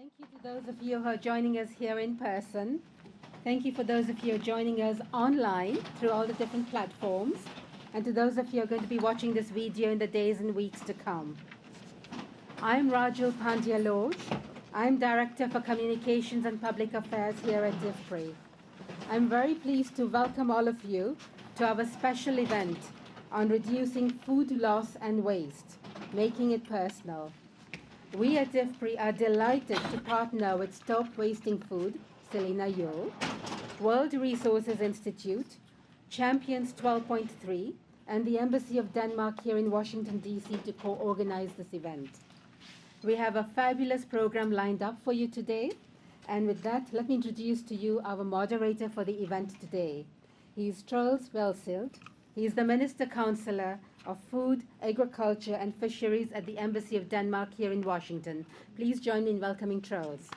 Thank you to those of you who are joining us here in person. Thank you for those of you who are joining us online through all the different platforms. And to those of you who are going to be watching this video in the days and weeks to come. I'm Rajul Pandya Lorch. I'm Director for Communications and Public Affairs here at IFPRI. I'm very pleased to welcome all of you to our special event on reducing food loss and waste, making it personal. We at IFPRI are delighted to partner with Stop Wasting Food, Selina Juul, World Resources Institute, Champions 12.3, and the Embassy of Denmark here in Washington, D.C. to co-organize this event. We have a fabulous program lined up for you today. And with that, let me introduce to you our moderator for the event today. He is Charles Velsild. He is the Minister Counselor of Food, Agriculture and Fisheries at the Embassy of Denmark here in Washington. Please join me in welcoming Charles.